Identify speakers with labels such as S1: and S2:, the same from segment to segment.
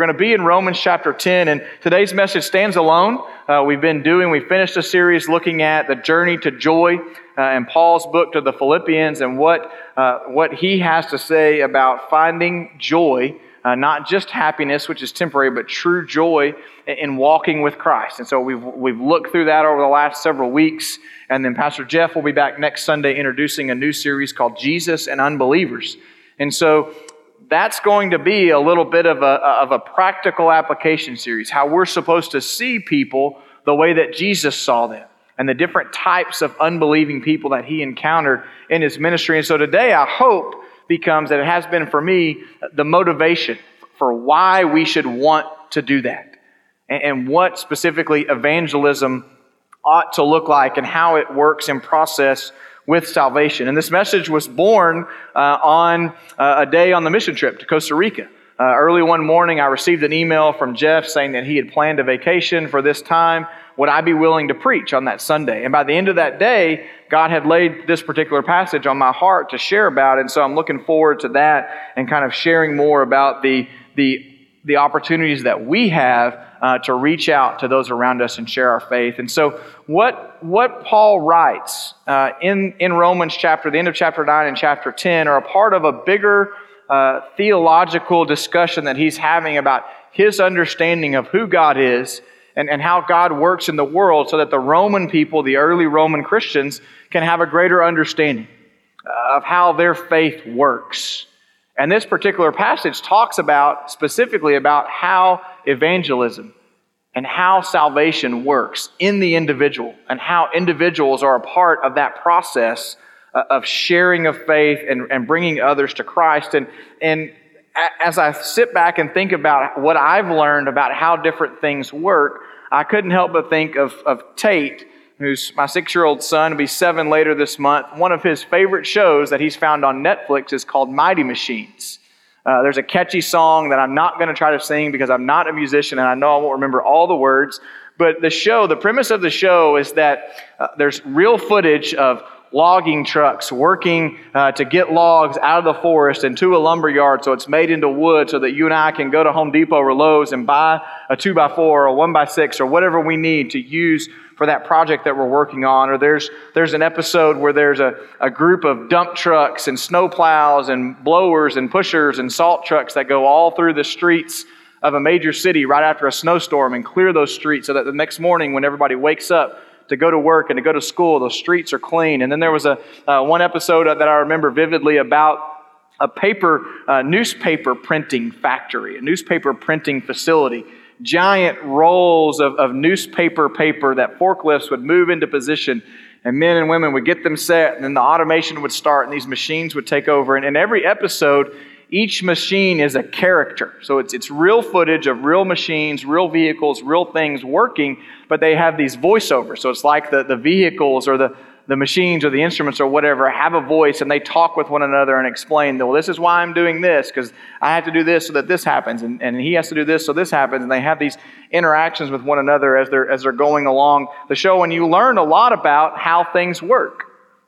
S1: we're going to be in Romans chapter 10, and today's message stands alone. Uh, we've been doing, we finished a series looking at the journey to joy uh, in Paul's book to the Philippians and what, uh, what he has to say about finding joy uh, not just happiness, which is temporary, but true joy in walking with Christ. And so we've, we've looked through that over the last several weeks. And then Pastor Jeff will be back next Sunday introducing a new series called Jesus and Unbelievers. And so that's going to be a little bit of a, of a practical application series, how we're supposed to see people the way that Jesus saw them and the different types of unbelieving people that he encountered in his ministry. And so today, I hope becomes, that it has been for me, the motivation for why we should want to do that and, and what specifically evangelism ought to look like and how it works in process with salvation. And this message was born uh, on uh, a day on the mission trip to Costa Rica. Uh, early one morning, I received an email from Jeff saying that he had planned a vacation for this time would I be willing to preach on that Sunday? And by the end of that day, God had laid this particular passage on my heart to share about. And so I'm looking forward to that and kind of sharing more about the, the, the opportunities that we have uh, to reach out to those around us and share our faith. And so, what, what Paul writes uh, in, in Romans chapter, the end of chapter 9 and chapter 10, are a part of a bigger uh, theological discussion that he's having about his understanding of who God is and, and how God works in the world so that the Roman people, the early Roman Christians, can have a greater understanding of how their faith works. And this particular passage talks about specifically about how evangelism and how salvation works in the individual and how individuals are a part of that process uh, of sharing of faith and, and bringing others to Christ. And, and as I sit back and think about what I've learned about how different things work, I couldn't help but think of, of Tate, who's my six year old son, will be seven later this month. One of his favorite shows that he's found on Netflix is called Mighty Machines. Uh, there's a catchy song that I'm not going to try to sing because I'm not a musician and I know I won't remember all the words. But the show, the premise of the show is that uh, there's real footage of logging trucks working uh, to get logs out of the forest and to a lumber yard so it's made into wood so that you and I can go to Home Depot or Lowe's and buy a 2 by 4 or a 1 by 6 or whatever we need to use for that project that we're working on. Or there's, there's an episode where there's a, a group of dump trucks and snow plows and blowers and pushers and salt trucks that go all through the streets of a major city right after a snowstorm and clear those streets so that the next morning when everybody wakes up, to go to work and to go to school. The streets are clean. And then there was a uh, one episode that I remember vividly about a paper uh, newspaper printing factory, a newspaper printing facility. Giant rolls of, of newspaper paper that forklifts would move into position and men and women would get them set, and then the automation would start, and these machines would take over. And in every episode, each machine is a character. So it's, it's real footage of real machines, real vehicles, real things working, but they have these voiceovers. So it's like the, the vehicles or the, the machines or the instruments or whatever have a voice and they talk with one another and explain, well, this is why I'm doing this, because I have to do this so that this happens, and, and he has to do this so this happens. And they have these interactions with one another as they're, as they're going along the show, and you learn a lot about how things work.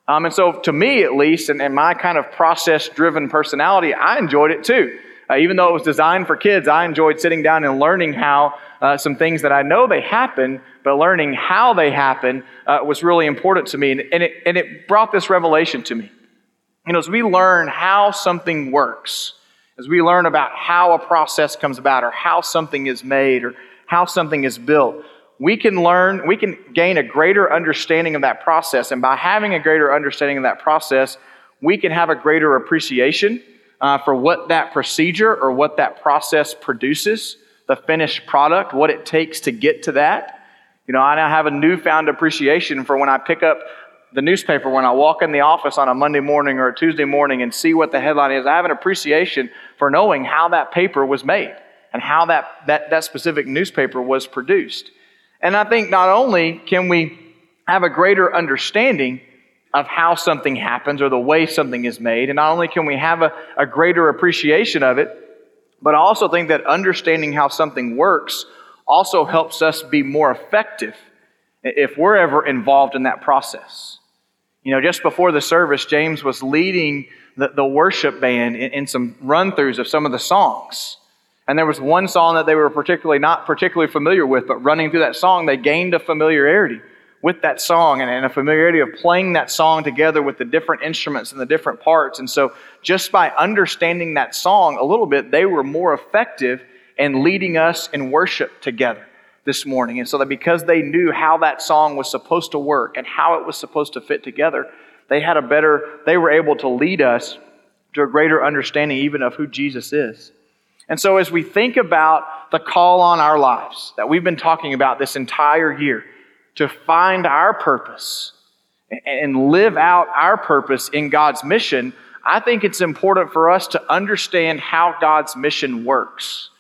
S1: Um, and so, to me at least, and, and my kind of process driven personality, I enjoyed it too. Uh, even though it was designed for kids, I enjoyed sitting down and learning how uh, some things that I know they happen, but learning how they happen uh, was really important to me. And, and, it, and it brought this revelation to me. You know, as we learn how something works, as we learn about how a process comes about, or how something is made, or how something is built, we can learn, we can gain a greater understanding of that process. And by having a greater understanding of that process, we can have a greater appreciation uh, for what that procedure or what that process produces, the finished product, what it takes to get to that. You know, I now have a newfound appreciation for when I pick up the newspaper, when I walk in the office on a Monday morning or a Tuesday morning and see what the headline is. I have an appreciation for knowing how that paper was made and how that, that, that specific newspaper was produced. And I think not only can we have a greater understanding of how something happens or the way something is made, and not only can we have a, a greater appreciation of it, but I also think that understanding how something works also helps us be more effective if we're ever involved in that process. You know, just before the service, James was leading the, the worship band in, in some run throughs of some of the songs. And there was one song that they were particularly not particularly familiar with, but running through that song, they gained a familiarity with that song and, and a familiarity of playing that song together with the different instruments and the different parts. And so, just by understanding that song a little bit, they were more effective in leading us in worship together this morning. And so that because they knew how that song was supposed to work and how it was supposed to fit together, they had a better, they were able to lead us to a greater understanding even of who Jesus is. And so, as we think about the call on our lives that we've been talking about this entire year to find our purpose and live out our purpose in God's mission, I think it's important for us to understand how God's mission works,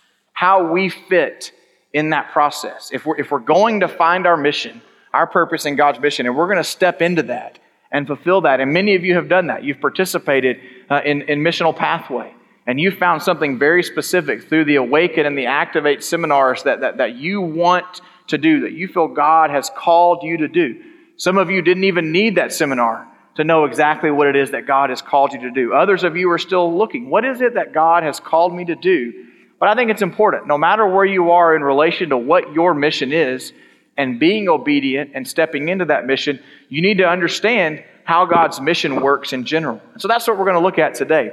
S1: how we fit in that process. If we're, if we're going to find our mission, our purpose in God's mission, and we're going to step into that and fulfill that, and many of you have done that, you've participated uh, in, in Missional Pathway and you found something very specific through the Awaken and the Activate seminars that, that, that you want to do, that you feel God has called you to do. Some of you didn't even need that seminar to know exactly what it is that God has called you to do. Others of you are still looking. What is it that God has called me to do? But I think it's important, no matter where you are in relation to what your mission is, and being obedient and stepping into that mission, you need to understand how God's mission works in general. So that's what we're going to look at today.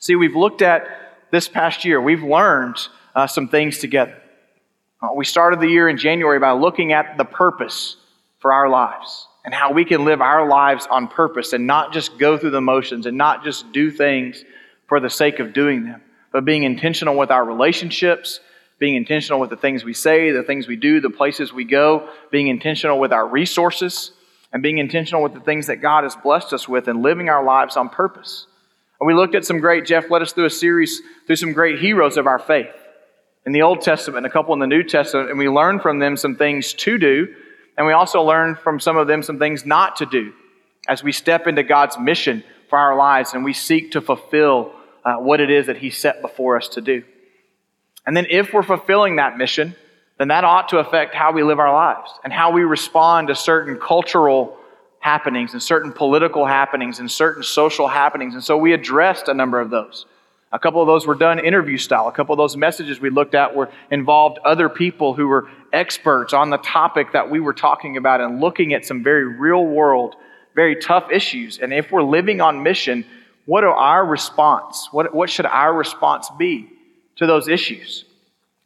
S1: See, we've looked at this past year, we've learned uh, some things together. Uh, we started the year in January by looking at the purpose for our lives and how we can live our lives on purpose and not just go through the motions and not just do things for the sake of doing them, but being intentional with our relationships, being intentional with the things we say, the things we do, the places we go, being intentional with our resources, and being intentional with the things that God has blessed us with and living our lives on purpose. And we looked at some great, Jeff led us through a series through some great heroes of our faith in the Old Testament a couple in the New Testament, and we learned from them some things to do, and we also learned from some of them some things not to do as we step into God's mission for our lives and we seek to fulfill uh, what it is that He set before us to do. And then, if we're fulfilling that mission, then that ought to affect how we live our lives and how we respond to certain cultural happenings and certain political happenings and certain social happenings. And so we addressed a number of those. A couple of those were done interview style. A couple of those messages we looked at were involved other people who were experts on the topic that we were talking about and looking at some very real world, very tough issues. And if we're living on mission, what are our response? What, what should our response be to those issues?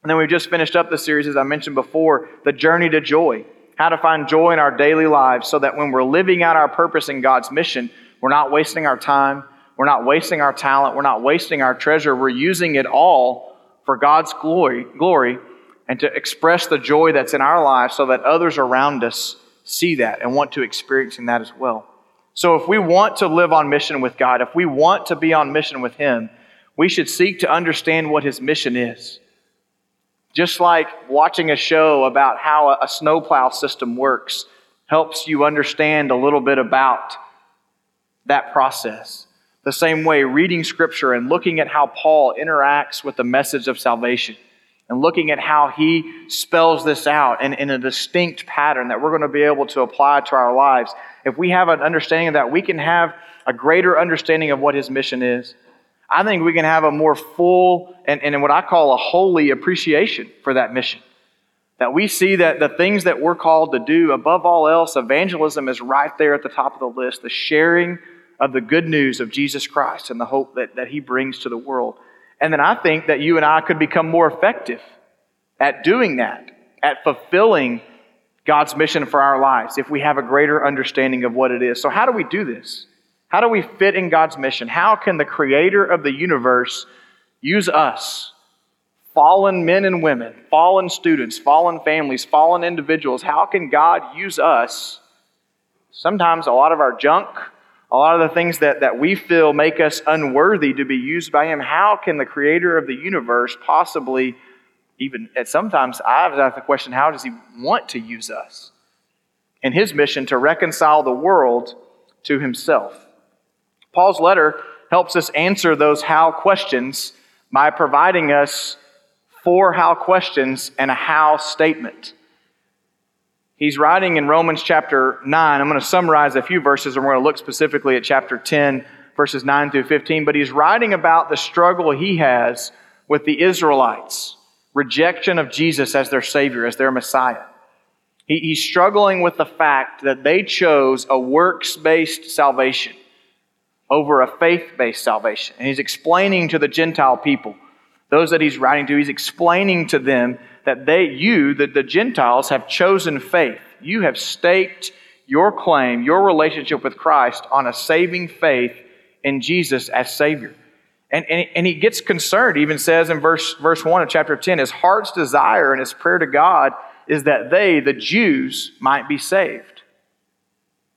S1: And then we've just finished up the series, as I mentioned before, The Journey to Joy how to find joy in our daily lives so that when we're living out our purpose in God's mission, we're not wasting our time, we're not wasting our talent, we're not wasting our treasure. We're using it all for God's glory, glory and to express the joy that's in our lives so that others around us see that and want to experience in that as well. So if we want to live on mission with God, if we want to be on mission with Him, we should seek to understand what His mission is. Just like watching a show about how a snowplow system works helps you understand a little bit about that process. The same way, reading scripture and looking at how Paul interacts with the message of salvation and looking at how he spells this out in, in a distinct pattern that we're going to be able to apply to our lives. If we have an understanding of that, we can have a greater understanding of what his mission is. I think we can have a more full and, and what I call a holy appreciation for that mission. That we see that the things that we're called to do, above all else, evangelism is right there at the top of the list. The sharing of the good news of Jesus Christ and the hope that, that He brings to the world. And then I think that you and I could become more effective at doing that, at fulfilling God's mission for our lives, if we have a greater understanding of what it is. So, how do we do this? How do we fit in God's mission? How can the creator of the universe use us, fallen men and women, fallen students, fallen families, fallen individuals? How can God use us? Sometimes a lot of our junk, a lot of the things that, that we feel make us unworthy to be used by Him. How can the creator of the universe possibly even, at sometimes I've asked the question, how does He want to use us? In His mission to reconcile the world to Himself. Paul's letter helps us answer those how questions by providing us four how questions and a how statement. He's writing in Romans chapter 9. I'm going to summarize a few verses and we're going to look specifically at chapter 10, verses 9 through 15. But he's writing about the struggle he has with the Israelites, rejection of Jesus as their Savior, as their Messiah. He, he's struggling with the fact that they chose a works based salvation over a faith based salvation. And he's explaining to the Gentile people, those that he's writing to, he's explaining to them that they, you, the, the Gentiles, have chosen faith. You have staked your claim, your relationship with Christ on a saving faith in Jesus as Savior. And, and, and he gets concerned, he even says in verse, verse 1 of chapter 10, his heart's desire and his prayer to God is that they, the Jews, might be saved.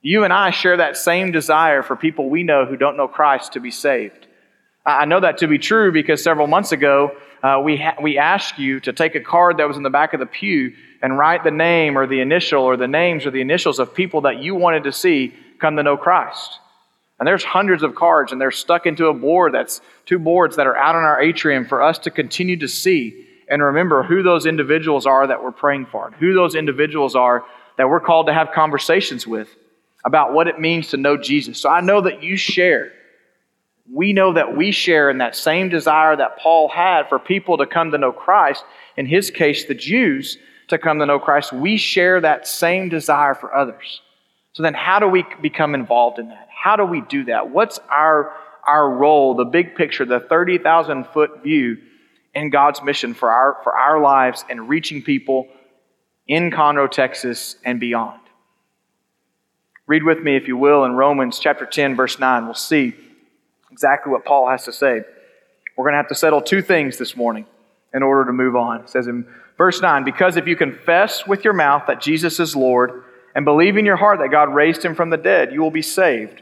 S1: You and I share that same desire for people we know who don't know Christ to be saved. I know that to be true because several months ago, uh, we, ha- we asked you to take a card that was in the back of the pew and write the name or the initial or the names or the initials of people that you wanted to see come to know Christ. And there's hundreds of cards, and they're stuck into a board that's two boards that are out on our atrium for us to continue to see and remember who those individuals are that we're praying for, and who those individuals are that we're called to have conversations with about what it means to know Jesus. So I know that you share. We know that we share in that same desire that Paul had for people to come to know Christ. In his case, the Jews to come to know Christ. We share that same desire for others. So then, how do we become involved in that? How do we do that? What's our, our role, the big picture, the 30,000 foot view in God's mission for our, for our lives and reaching people in Conroe, Texas, and beyond. Read with me, if you will, in Romans chapter 10, verse 9. We'll see exactly what Paul has to say. We're going to have to settle two things this morning in order to move on. It says in verse 9, Because if you confess with your mouth that Jesus is Lord and believe in your heart that God raised him from the dead, you will be saved.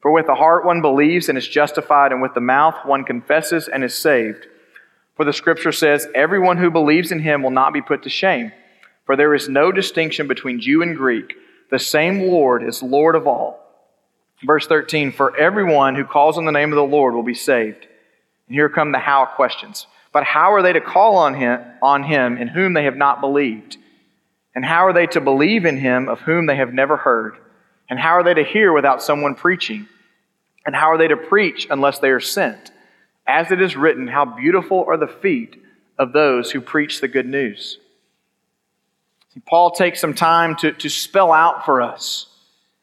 S1: For with the heart one believes and is justified, and with the mouth one confesses and is saved. For the scripture says, Everyone who believes in him will not be put to shame. For there is no distinction between Jew and Greek. The same Lord is Lord of all. Verse 13, For everyone who calls on the name of the Lord will be saved. And here come the how questions. But how are they to call on him, on him in whom they have not believed? And how are they to believe in him of whom they have never heard? And how are they to hear without someone preaching? And how are they to preach unless they are sent? As it is written, How beautiful are the feet of those who preach the good news. See, Paul takes some time to, to spell out for us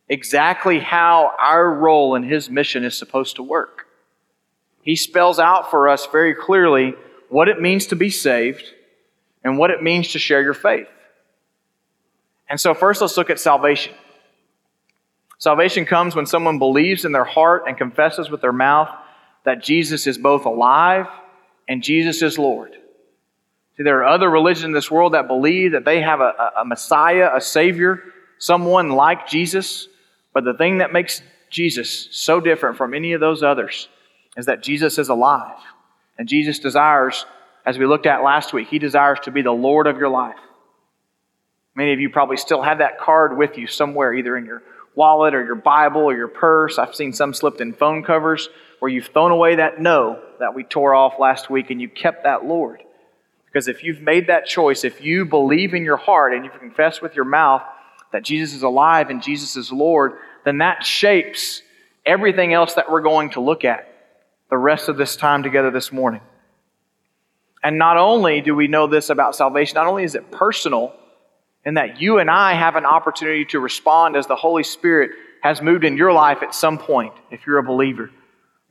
S1: exactly how our role in his mission is supposed to work. He spells out for us very clearly what it means to be saved and what it means to share your faith. And so, first, let's look at salvation. Salvation comes when someone believes in their heart and confesses with their mouth that Jesus is both alive and Jesus is Lord. See, there are other religions in this world that believe that they have a, a Messiah, a Savior, someone like Jesus. But the thing that makes Jesus so different from any of those others is that Jesus is alive. And Jesus desires, as we looked at last week, He desires to be the Lord of your life. Many of you probably still have that card with you somewhere, either in your wallet or your Bible or your purse. I've seen some slipped in phone covers where you've thrown away that no that we tore off last week and you kept that Lord. Because if you've made that choice, if you believe in your heart and you confess with your mouth that Jesus is alive and Jesus is Lord, then that shapes everything else that we're going to look at the rest of this time together this morning. And not only do we know this about salvation, not only is it personal, in that you and I have an opportunity to respond as the Holy Spirit has moved in your life at some point, if you're a believer.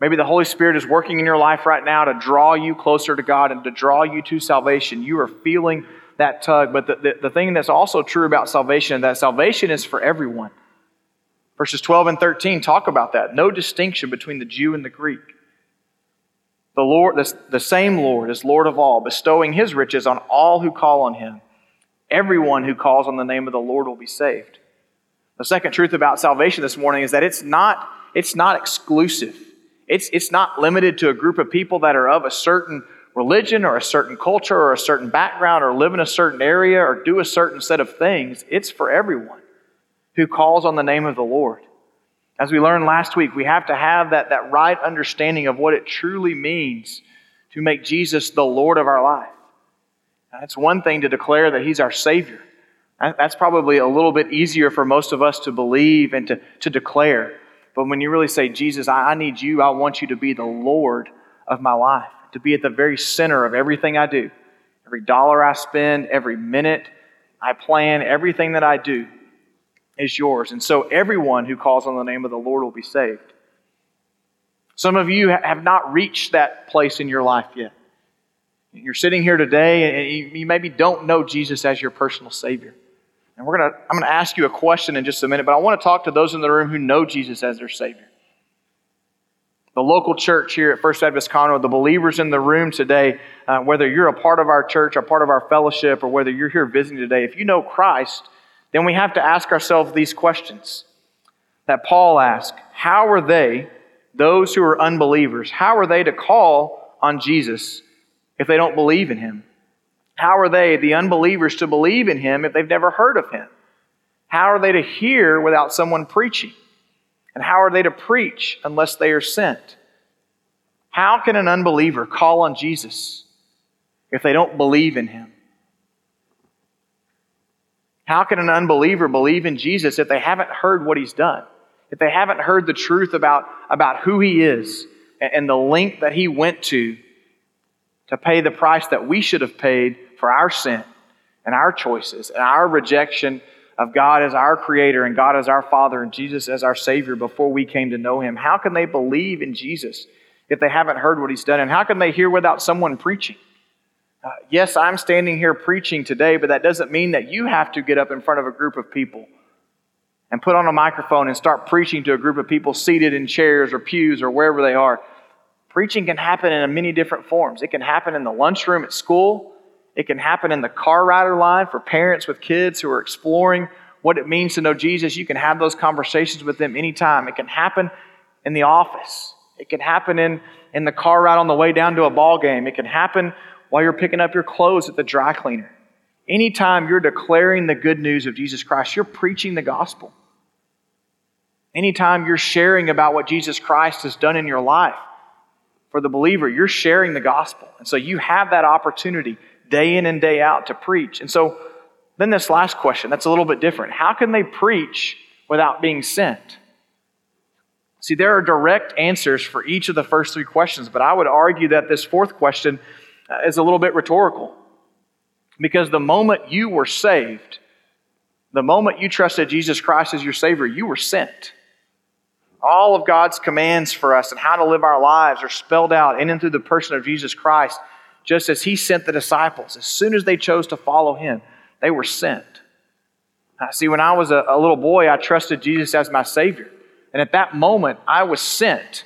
S1: Maybe the Holy Spirit is working in your life right now to draw you closer to God and to draw you to salvation. You are feeling that tug. But the, the, the thing that's also true about salvation is that salvation is for everyone. Verses 12 and 13 talk about that. No distinction between the Jew and the Greek. The Lord, the, the same Lord is Lord of all, bestowing his riches on all who call on him. Everyone who calls on the name of the Lord will be saved. The second truth about salvation this morning is that it's not, it's not exclusive. It's, it's not limited to a group of people that are of a certain religion or a certain culture or a certain background or live in a certain area or do a certain set of things. It's for everyone who calls on the name of the Lord. As we learned last week, we have to have that, that right understanding of what it truly means to make Jesus the Lord of our life. That's one thing to declare that He's our Savior. That's probably a little bit easier for most of us to believe and to, to declare. But when you really say, Jesus, I, I need you, I want you to be the Lord of my life, to be at the very center of everything I do. Every dollar I spend, every minute I plan, everything that I do is yours. And so everyone who calls on the name of the Lord will be saved. Some of you have not reached that place in your life yet. You're sitting here today and you maybe don't know Jesus as your personal Savior. And we're gonna, I'm going to ask you a question in just a minute, but I want to talk to those in the room who know Jesus as their Savior. The local church here at First Baptist Conroe, the believers in the room today, uh, whether you're a part of our church, a part of our fellowship, or whether you're here visiting today, if you know Christ, then we have to ask ourselves these questions that Paul asked How are they, those who are unbelievers, how are they to call on Jesus if they don't believe in him? How are they, the unbelievers, to believe in him if they've never heard of him? How are they to hear without someone preaching? And how are they to preach unless they are sent? How can an unbeliever call on Jesus if they don't believe in him? How can an unbeliever believe in Jesus if they haven't heard what he's done? If they haven't heard the truth about, about who he is and the length that he went to to pay the price that we should have paid for our sin and our choices and our rejection of God as our creator and God as our father and Jesus as our savior before we came to know him. How can they believe in Jesus if they haven't heard what he's done? And how can they hear without someone preaching? Uh, yes, I'm standing here preaching today, but that doesn't mean that you have to get up in front of a group of people and put on a microphone and start preaching to a group of people seated in chairs or pews or wherever they are. Preaching can happen in many different forms. It can happen in the lunchroom at school. It can happen in the car rider line for parents with kids who are exploring what it means to know Jesus. You can have those conversations with them anytime. It can happen in the office. It can happen in, in the car ride on the way down to a ball game. It can happen while you're picking up your clothes at the dry cleaner. Anytime you're declaring the good news of Jesus Christ, you're preaching the gospel. Anytime you're sharing about what Jesus Christ has done in your life, for the believer, you're sharing the gospel. And so you have that opportunity day in and day out to preach. And so then this last question, that's a little bit different. How can they preach without being sent? See, there are direct answers for each of the first three questions, but I would argue that this fourth question uh, is a little bit rhetorical. Because the moment you were saved, the moment you trusted Jesus Christ as your Savior, you were sent. All of God's commands for us and how to live our lives are spelled out in and through the person of Jesus Christ, just as He sent the disciples. As soon as they chose to follow Him, they were sent. see, when I was a, a little boy, I trusted Jesus as my Savior. And at that moment, I was sent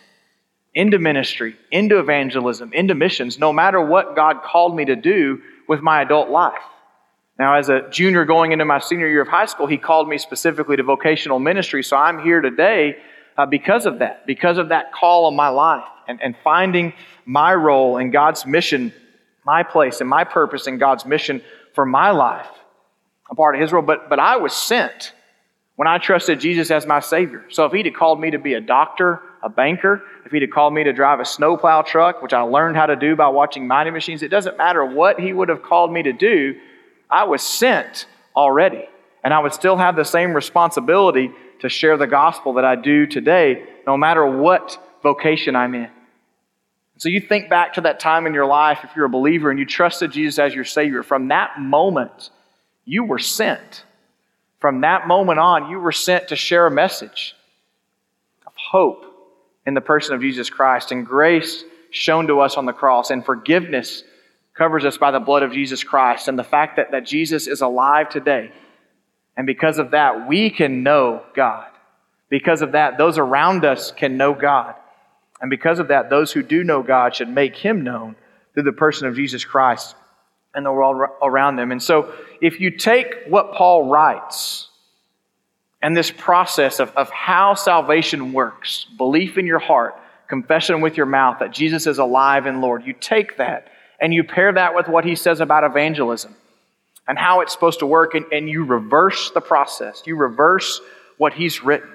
S1: into ministry, into evangelism, into missions, no matter what God called me to do with my adult life. Now, as a junior going into my senior year of high school, he called me specifically to vocational ministry. So I'm here today uh, because of that, because of that call on my life and, and finding my role in God's mission, my place and my purpose in God's mission for my life. a part of His role, but, but I was sent when I trusted Jesus as my Savior. So if He'd have called me to be a doctor, a banker, if He'd have called me to drive a snowplow truck, which I learned how to do by watching mighty machines, it doesn't matter what He would have called me to do, I was sent already. And I would still have the same responsibility to share the gospel that I do today, no matter what vocation I'm in. So you think back to that time in your life, if you're a believer and you trusted Jesus as your Savior, from that moment, you were sent. From that moment on, you were sent to share a message of hope in the person of Jesus Christ and grace shown to us on the cross and forgiveness covers us by the blood of Jesus Christ and the fact that, that Jesus is alive today and because of that, we can know God. Because of that, those around us can know God. And because of that, those who do know God should make Him known through the person of Jesus Christ and the world around them. And so, if you take what Paul writes and this process of, of how salvation works belief in your heart, confession with your mouth that Jesus is alive and Lord you take that and you pair that with what he says about evangelism and how it's supposed to work, and, and you reverse the process. You reverse what he's written.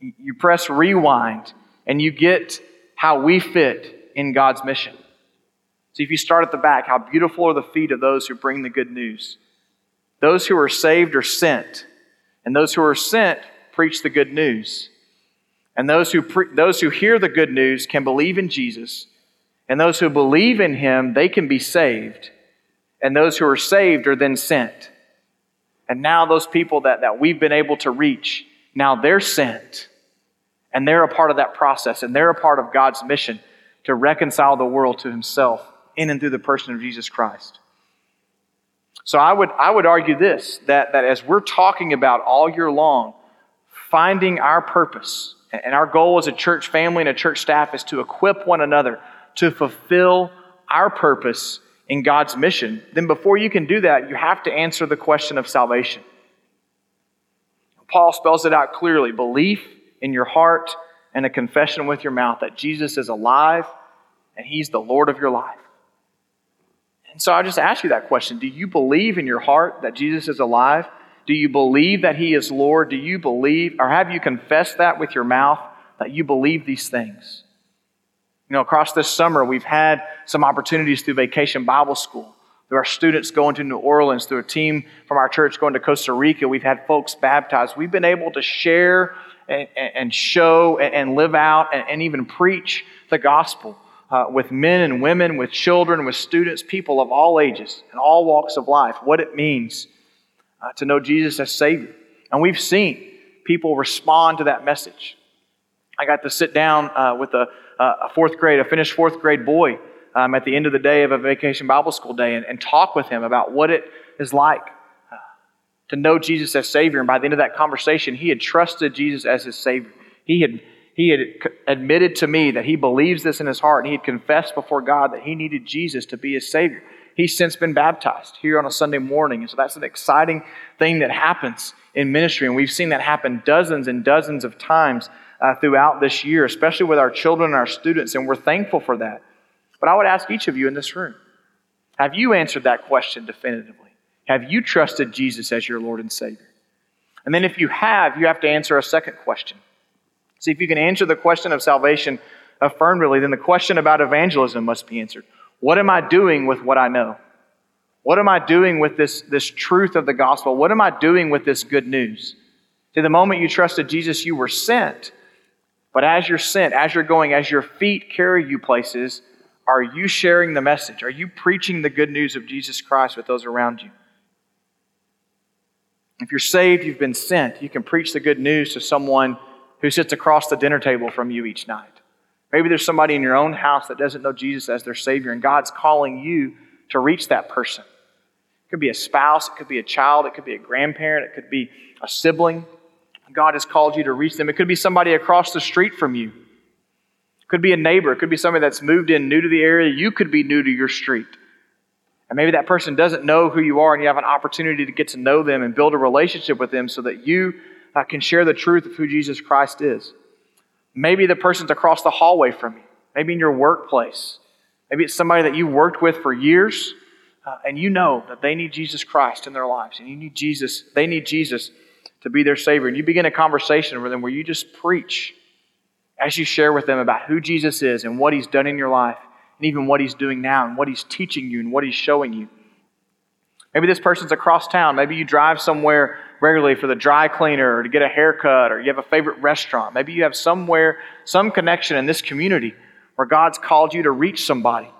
S1: You press rewind, and you get how we fit in God's mission. See, if you start at the back, how beautiful are the feet of those who bring the good news. Those who are saved are sent, and those who are sent preach the good news. And those who, pre- those who hear the good news can believe in Jesus And those who believe in him, they can be saved. And those who are saved are then sent. And now those people that, that we've been able to reach, now they're sent. And they're a part of that process, and they're a part of God's mission to reconcile the world to himself in and through the person of Jesus Christ. So I would, I would argue this that, that as we're talking about all year long, finding our purpose, and our goal as a church family and a church staff is to equip one another to fulfill our purpose in God's mission, then before you can do that, you have to answer the question of salvation. Paul spells it out clearly belief in your heart and a confession with your mouth that Jesus is alive and he's the Lord of your life. And so I just ask you that question Do you believe in your heart that Jesus is alive? Do you believe that he is Lord? Do you believe, or have you confessed that with your mouth that you believe these things? You know, across this summer, we've had some opportunities through Vacation Bible School, through our students going to New Orleans, through a team from our church going to Costa Rica. We've had folks baptized. We've been able to share and, and show and live out and even preach the gospel uh, with men and women, with children, with students, people of all ages and all walks of life, what it means uh, to know Jesus as Savior. And we've seen people respond to that message. I got to sit down uh, with a a fourth grade, a finished fourth grade boy um, at the end of the day of a vacation Bible school day and, and talk with him about what it is like uh, to know Jesus as Savior. And by the end of that conversation, he had trusted Jesus as his Savior. He had, he had admitted to me that he believes this in his heart, and he had confessed before God that he needed Jesus to be his Savior. He's since been baptized here on a Sunday morning. And so that's an exciting thing that happens in ministry. And we've seen that happen dozens and dozens of times uh, throughout this year, especially with our children and our students, and we're thankful for that. But I would ask each of you in this room have you answered that question definitively? Have you trusted Jesus as your Lord and Savior? And then, if you have, you have to answer a second question. See, if you can answer the question of salvation affirmatively, then the question about evangelism must be answered. What am I doing with what I know? What am I doing with this, this truth of the gospel? What am I doing with this good news? See, the moment you trusted Jesus, you were sent. But as you're sent, as you're going, as your feet carry you places, are you sharing the message? Are you preaching the good news of Jesus Christ with those around you? If you're saved, you've been sent. You can preach the good news to someone who sits across the dinner table from you each night. Maybe there's somebody in your own house that doesn't know Jesus as their Savior, and God's calling you to reach that person. It could be a spouse, it could be a child, it could be a grandparent, it could be a sibling. God has called you to reach them. It could be somebody across the street from you. Could be a neighbor. It could be somebody that's moved in new to the area. You could be new to your street. And maybe that person doesn't know who you are, and you have an opportunity to get to know them and build a relationship with them so that you uh, can share the truth of who Jesus Christ is. Maybe the person's across the hallway from you, maybe in your workplace. Maybe it's somebody that you worked with for years, uh, and you know that they need Jesus Christ in their lives, and you need Jesus, they need Jesus to be their Savior. And you begin a conversation with them where you just preach as you share with them about who Jesus is and what He's done in your life, and even what He's doing now, and what He's teaching you, and what He's showing you. Maybe this person's across town. Maybe you drive somewhere regularly for the dry cleaner or to get a haircut, or you have a favorite restaurant. Maybe you have somewhere, some connection in this community where God's called you to reach somebody.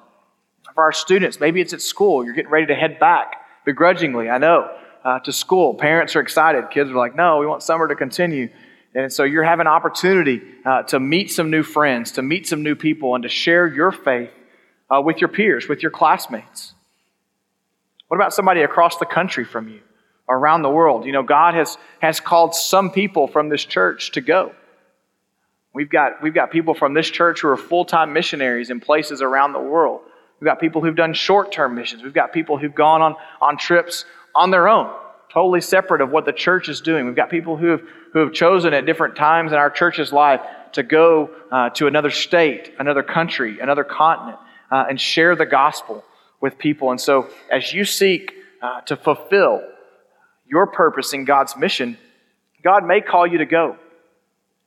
S1: For our students, maybe it's at school. You're getting ready to head back begrudgingly, I know uh, to school. Parents are excited. Kids are like, no, we want summer to continue. And so you're having an opportunity uh, to meet some new friends, to meet some new people, and to share your faith uh, with your peers, with your classmates. What about somebody across the country from you, around the world? You know, God has, has called some people from this church to go. We've got, we've got people from this church who are full time missionaries in places around the world. We've got people who've done short term missions. We've got people who've gone on, on trips on their own, totally separate of what the church is doing. We've got people who have, who have chosen at different times in our church's life to go uh, to another state, another country, another continent, uh, and share the gospel with people. And so, as you seek uh, to fulfill your purpose in God's mission, God may call you to go.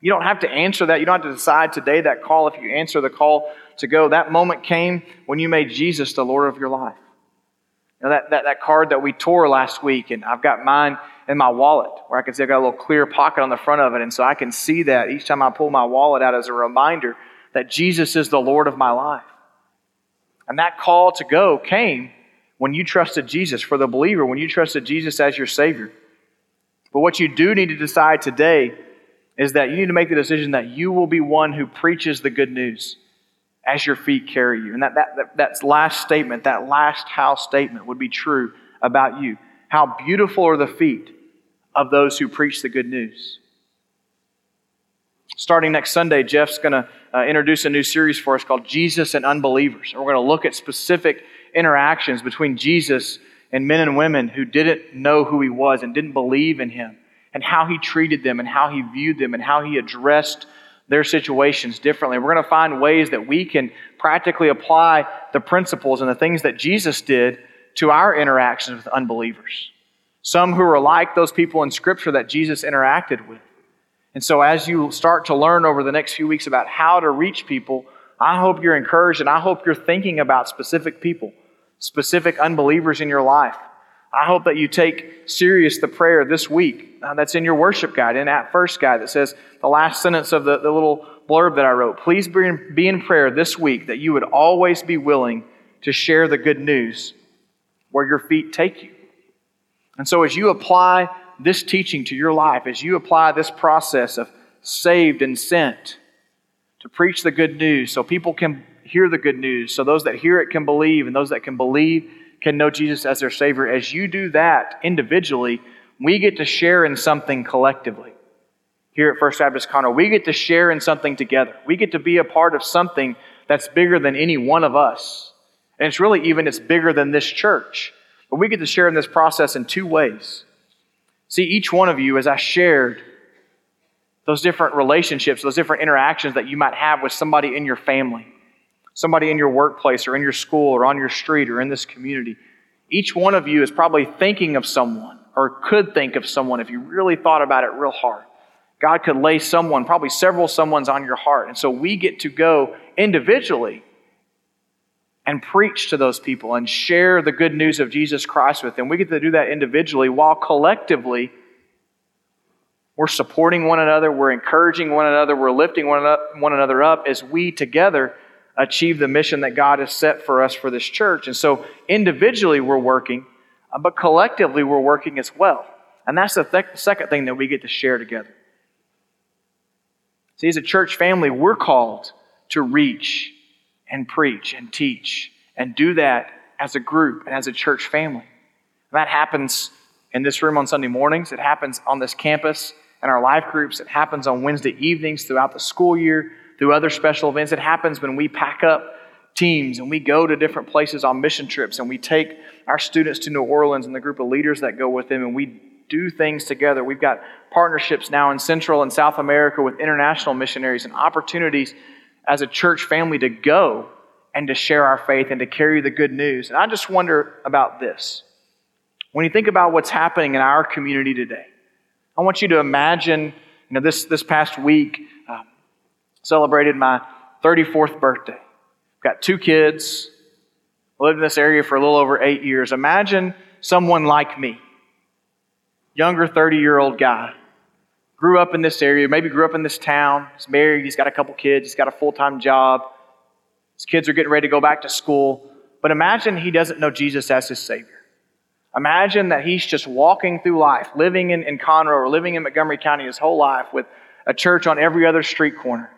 S1: You don't have to answer that. You don't have to decide today that call if you answer the call to go. That moment came when you made Jesus the Lord of your life. You know, that, that, that card that we tore last week, and I've got mine in my wallet where I can see I've got a little clear pocket on the front of it. And so I can see that each time I pull my wallet out as a reminder that Jesus is the Lord of my life. And that call to go came when you trusted Jesus. For the believer, when you trusted Jesus as your Savior. But what you do need to decide today is that you need to make the decision that you will be one who preaches the good news as your feet carry you. And that, that, that, that last statement, that last how statement would be true about you. How beautiful are the feet of those who preach the good news. Starting next Sunday, Jeff's going to uh, introduce a new series for us called Jesus and Unbelievers. And we're going to look at specific interactions between Jesus and men and women who didn't know who he was and didn't believe in him, and how he treated them, and how he viewed them, and how he addressed their situations differently. We're going to find ways that we can practically apply the principles and the things that Jesus did to our interactions with unbelievers. Some who are like those people in Scripture that Jesus interacted with. And so, as you start to learn over the next few weeks about how to reach people, I hope you're encouraged and I hope you're thinking about specific people specific unbelievers in your life. I hope that you take serious the prayer this week uh, that's in your worship guide, in that first guide that says the last sentence of the, the little blurb that I wrote. Please be in, be in prayer this week that you would always be willing to share the good news where your feet take you. And so, as you apply this teaching to your life, as you apply this process of saved and sent to preach the good news so people can hear the good news, so those that hear it can believe, and those that can believe can know Jesus as their Savior. As you do that individually, we get to share in something collectively. Here at First Baptist Conroe, we get to share in something together. We get to be a part of something that's bigger than any one of us. And it's really even it's bigger than this church. But we get to share in this process in two ways. See, each one of you, as I shared those different relationships, those different interactions that you might have with somebody in your family, somebody in your workplace or in your school or on your street or in this community. Each one of you is probably thinking of someone or could think of someone if you really thought about it real hard. God could lay someone, probably several someone's on your heart. And so we get to go individually and preach to those people and share the good news of Jesus Christ with them. We get to do that individually while collectively we're supporting one another, we're encouraging one another, we're lifting one another up as we together achieve the mission that God has set for us for this church. And so individually we're working, uh, but collectively we're working as well. And that's the th- second thing that we get to share together. See, as a church family, we're called to reach and preach and teach and do that as a group and as a church family. That happens in this room on Sunday mornings. It happens on this campus in our life groups. It happens on Wednesday evenings throughout the school year through other special events. It happens when we pack up teams and we go to different places on mission trips and we take our students to New Orleans and the group of leaders that go with them and we do things together. We've got partnerships now in Central and South America with international missionaries and opportunities as a church family to go and to share our faith and to carry the good news. And I just wonder about this. When you think about what's happening in our community today, I want you to imagine, you know, this, this past week, celebrated my 34th birthday. Got two kids, lived in this area for a little over eight years. Imagine someone like me, younger 30 year old guy, grew up in this area, maybe grew up in this town, he's married, he's got a couple kids, he's got a full time job, his kids are getting ready to go back to school. But imagine he doesn't know Jesus as his Savior. Imagine that he's just walking through life, living in, in Conroe or living in Montgomery County his whole life with a church on every other street corner.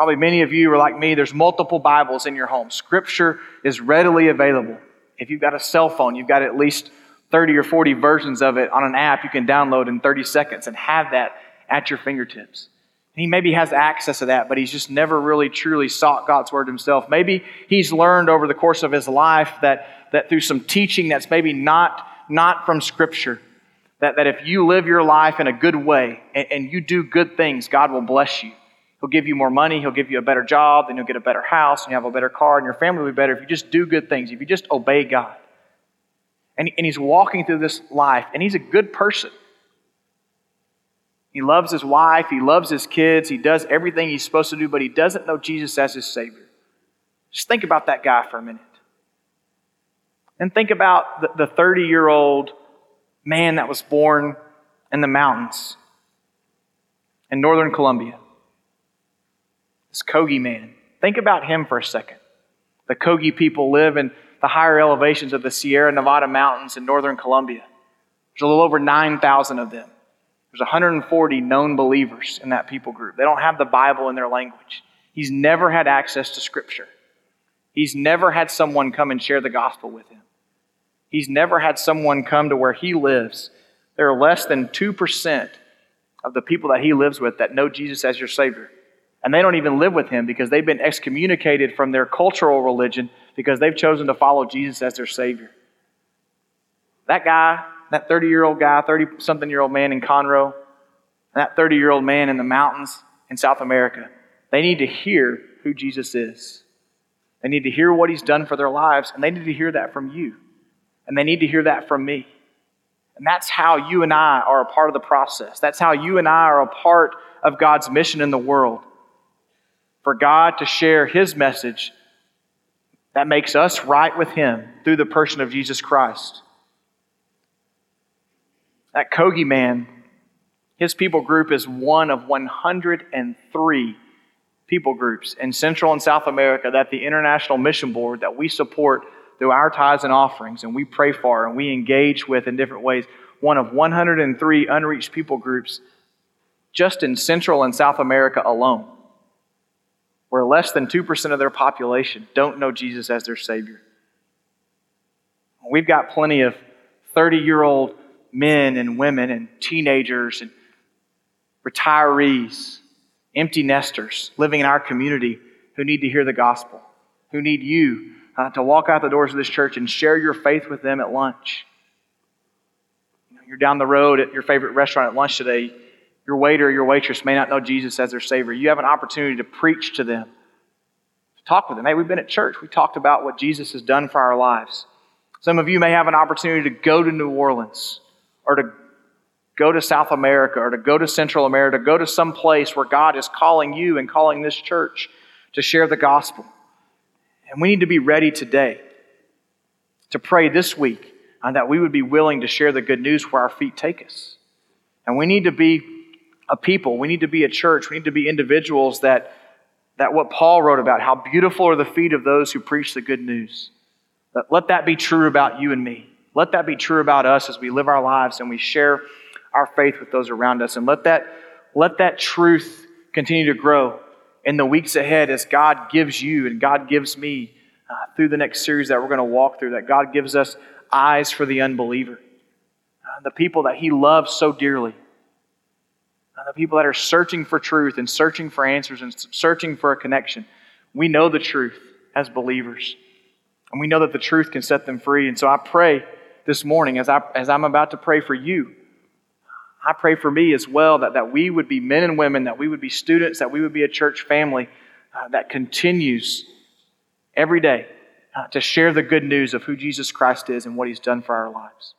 S1: Probably many of you are like me, there's multiple Bibles in your home. Scripture is readily available. If you've got a cell phone, you've got at least 30 or 40 versions of it on an app you can download in 30 seconds and have that at your fingertips. He maybe has access to that, but he's just never really truly sought God's word himself. Maybe he's learned over the course of his life that, that through some teaching that's maybe not, not from Scripture, that, that if you live your life in a good way and, and you do good things, God will bless you. He'll give you more money. He'll give you a better job. Then you'll get a better house and you have a better car and your family will be better if you just do good things, if you just obey God. And, and he's walking through this life and he's a good person. He loves his wife. He loves his kids. He does everything he's supposed to do, but he doesn't know Jesus as his Savior. Just think about that guy for a minute. And think about the 30 year old man that was born in the mountains in northern Colombia this Kogi man. Think about him for a second. The Kogi people live in the higher elevations of the Sierra Nevada mountains in northern Colombia. There's a little over 9,000 of them. There's 140 known believers in that people group. They don't have the Bible in their language. He's never had access to Scripture. He's never had someone come and share the gospel with him. He's never had someone come to where he lives. There are less than 2% of the people that he lives with that know Jesus as your Savior. And they don't even live with him because they've been excommunicated from their cultural religion because they've chosen to follow Jesus as their Savior. That guy, that 30 year old guy, 30 something year old man in Conroe, that 30 year old man in the mountains in South America, they need to hear who Jesus is. They need to hear what he's done for their lives, and they need to hear that from you. And they need to hear that from me. And that's how you and I are a part of the process. That's how you and I are a part of God's mission in the world. For God to share his message that makes us right with him through the person of Jesus Christ. That Kogi man, his people group is one of 103 people groups in Central and South America that the International Mission Board that we support through our tithes and offerings and we pray for and we engage with in different ways. One of 103 unreached people groups just in Central and South America alone, where less than 2% of their population don't know Jesus as their Savior. We've got plenty of 30 year old men and women and teenagers and retirees empty nesters living in our community who need to hear the gospel, who need you uh, to walk out the doors of this church and share your faith with them at lunch. You're down the road at your favorite restaurant at lunch today. Your waiter or your waitress may not know Jesus as their Savior. You have an opportunity to preach to them, to talk with them. Hey, we've been at church. We talked about what Jesus has done for our lives. Some of you may have an opportunity to go to New Orleans or to go to South America or to go to Central America, to go to some place where God is calling you and calling this church to share the gospel. And we need to be ready today to pray this week that we would be willing to share the good news where our feet take us. And we need to be a people, we need to be a church, we need to be individuals that, that what Paul wrote about, how beautiful are the feet of those who preach the good news. Let that be true about you and me. Let that be true about us as we live our lives and we share our faith with those around us. And let that, let that truth continue to grow in the weeks ahead as God gives you and God gives me uh, through the next series that we're going to walk through, that God gives us eyes for the unbeliever, uh, the people that He loves so dearly, the people that are searching for truth and searching for answers and searching for a connection. We know the truth as believers, and we know that the truth can set them free. And so I pray this morning, as, I, as I'm about to pray for you, I pray for me as well that, that we would be men and women, that we would be students, that we would be a church family uh, that continues every day uh, to share the good news of who Jesus Christ is and what he's done for our lives.